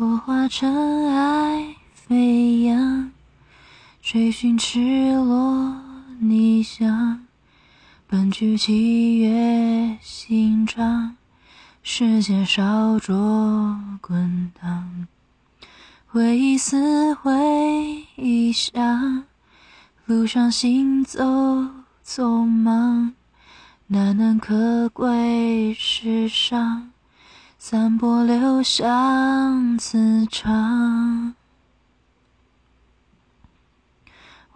我化尘埃飞扬，追寻赤裸逆翔，奔去七月心肠，时间烧灼滚烫，回忆撕毁臆想，路上行走匆忙，难能可贵世上。散播留香磁场。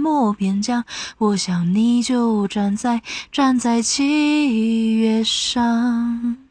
漠边疆，我想你就站在站在七月上。